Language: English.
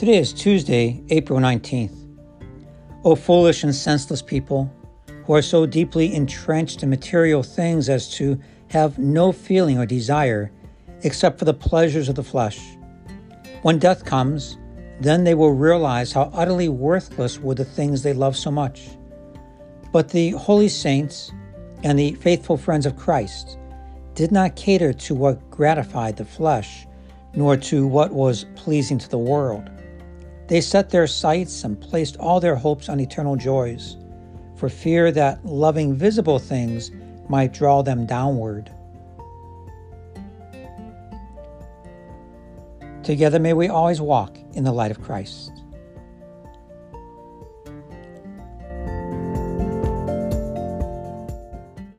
Today is Tuesday, April 19th. O foolish and senseless people, who are so deeply entrenched in material things as to have no feeling or desire except for the pleasures of the flesh. When death comes, then they will realize how utterly worthless were the things they loved so much. But the holy saints and the faithful friends of Christ did not cater to what gratified the flesh, nor to what was pleasing to the world. They set their sights and placed all their hopes on eternal joys, for fear that loving visible things might draw them downward. Together may we always walk in the light of Christ.